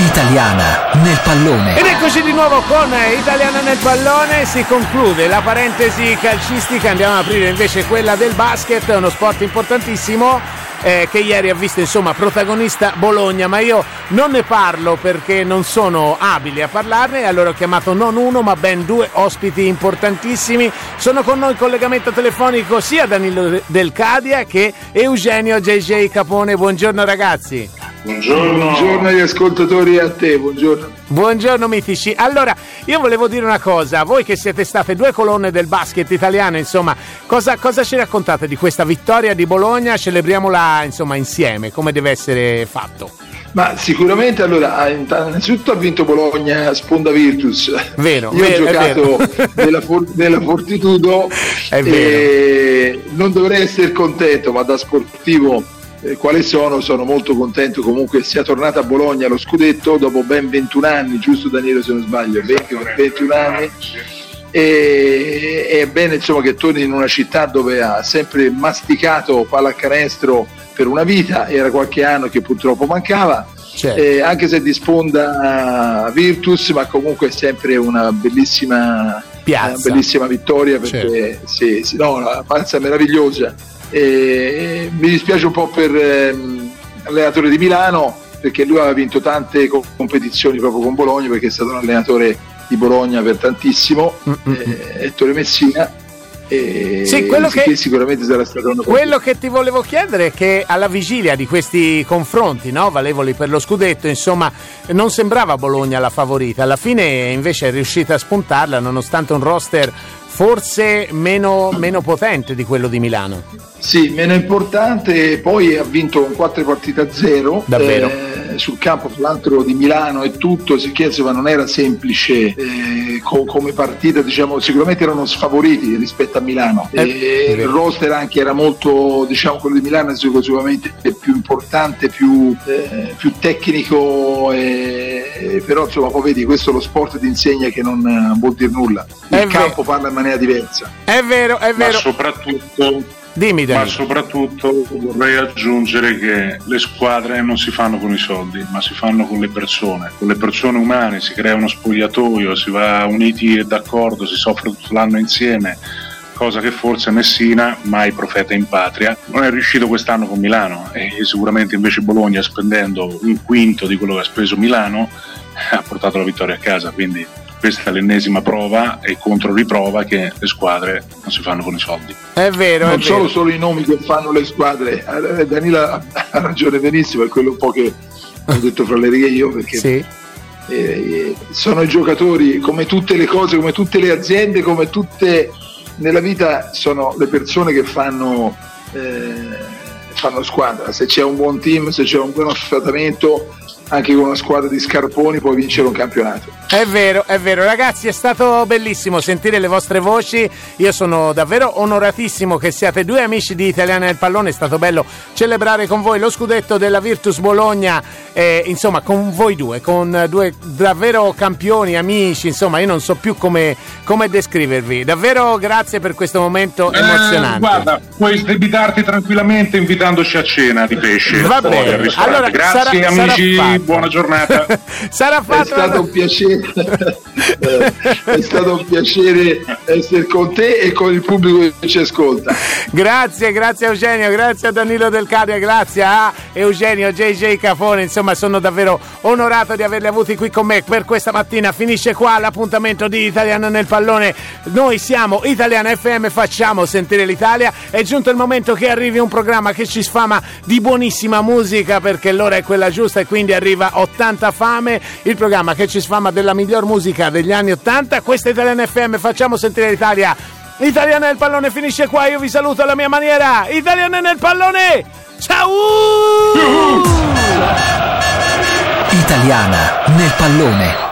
Italiana nel pallone. Ed eccoci di nuovo con Italiana nel pallone, si conclude la parentesi calcistica, andiamo ad aprire invece quella del basket, uno sport importantissimo eh, che ieri ha visto insomma protagonista Bologna, ma io non ne parlo perché non sono abile a parlarne, allora ho chiamato non uno ma ben due ospiti importantissimi. Sono con noi in collegamento telefonico sia Danilo Del Cadia che Eugenio JJ Capone. Buongiorno ragazzi. Buongiorno. buongiorno agli ascoltatori e a te, buongiorno. Buongiorno mitici. Allora, io volevo dire una cosa, voi che siete state due colonne del basket italiano, insomma, cosa, cosa ci raccontate di questa vittoria di Bologna? Celebriamola insomma insieme, come deve essere fatto? Ma sicuramente allora, innanzitutto ha vinto Bologna Sponda Virtus. Vero, Io vero, ho giocato nella, for- nella, Fortitudo e non dovrei essere contento, ma da sportivo eh, quali sono, sono molto contento. Comunque sia tornata a Bologna lo scudetto dopo ben 21 anni, giusto Danilo se non sbaglio, 20, 21 anni. E è bene insomma che torni in una città dove ha sempre masticato pallacanestro per una vita, era qualche anno che purtroppo mancava. Certo. Eh, anche se di sponda Virtus, ma comunque è sempre una bellissima, una bellissima vittoria perché certo. sì, sì, no, la panza è meravigliosa e mi dispiace un po' per ehm, l'allenatore di Milano perché lui aveva vinto tante competizioni proprio con Bologna perché è stato un allenatore di Bologna per tantissimo, eh, Ettore Messina. E sì, quello che, sicuramente sarà stato una quello che ti volevo chiedere è che alla vigilia di questi confronti no, valevoli per lo scudetto, insomma, non sembrava Bologna la favorita. Alla fine invece è riuscita a spuntarla nonostante un roster forse meno, meno potente di quello di Milano. Sì, meno importante, poi ha vinto con 4 partite a 0. Davvero? Eh, sul campo, tra l'altro di Milano e tutto, sicché insomma non era semplice eh, co- come partita, diciamo, sicuramente erano sfavoriti rispetto a Milano. Eh, il roster anche era molto, diciamo, quello di Milano è sicuramente più importante, più, eh, più tecnico, però insomma poi vedi, questo è lo sport ti insegna che non vuol dire nulla. Il è campo vero. parla in maniera diversa. È vero, è vero. Ma soprattutto Dimmi, ma soprattutto vorrei aggiungere che le squadre non si fanno con i soldi, ma si fanno con le persone, con le persone umane, si crea uno spogliatoio, si va uniti e d'accordo, si soffre tutto l'anno insieme, cosa che forse Messina, mai profeta in patria, non è riuscito quest'anno con Milano e sicuramente invece Bologna spendendo un quinto di quello che ha speso Milano ha portato la vittoria a casa, quindi questa è l'ennesima prova e controriprova che le squadre non si fanno con i soldi. È vero. Non è sono vero. solo i nomi che fanno le squadre, eh, Danila ha ragione benissimo, è quello un po' che ho detto fra le righe io perché sì. eh, sono i giocatori come tutte le cose, come tutte le aziende, come tutte nella vita sono le persone che fanno, eh, fanno squadra. Se c'è un buon team, se c'è un buon affrontamento, anche con una squadra di scarponi puoi vincere un campionato. È vero, è vero, ragazzi, è stato bellissimo sentire le vostre voci. Io sono davvero onoratissimo che siate due amici di Italiana del Pallone. È stato bello celebrare con voi lo scudetto della Virtus Bologna, eh, insomma, con voi due, con due davvero campioni, amici. Insomma, io non so più come, come descrivervi. Davvero grazie per questo momento eh, emozionante. Guarda, puoi sdebitarti tranquillamente invitandoci a cena di pesce. Va bene, allora, grazie sarà, amici, sarà buona giornata. sarà fatto. È stato un piacere. è stato un piacere essere con te e con il pubblico che ci ascolta. Grazie, grazie Eugenio, grazie a Danilo Del Cadia, grazie a Eugenio JJ Cafone, insomma sono davvero onorato di averli avuti qui con me per questa mattina. Finisce qua l'appuntamento di Italiano nel pallone. Noi siamo Italiana FM, facciamo sentire l'Italia. È giunto il momento che arrivi un programma che ci sfama di buonissima musica perché l'ora è quella giusta e quindi arriva 80 fame, il programma che ci sfama della miglior musica degli anni 80. Questa è Italiana FM, facciamo sentire l'Italia. Italiana nel pallone finisce qua, io vi saluto alla mia maniera. Italiana nel pallone! Ciao! Italiana nel pallone.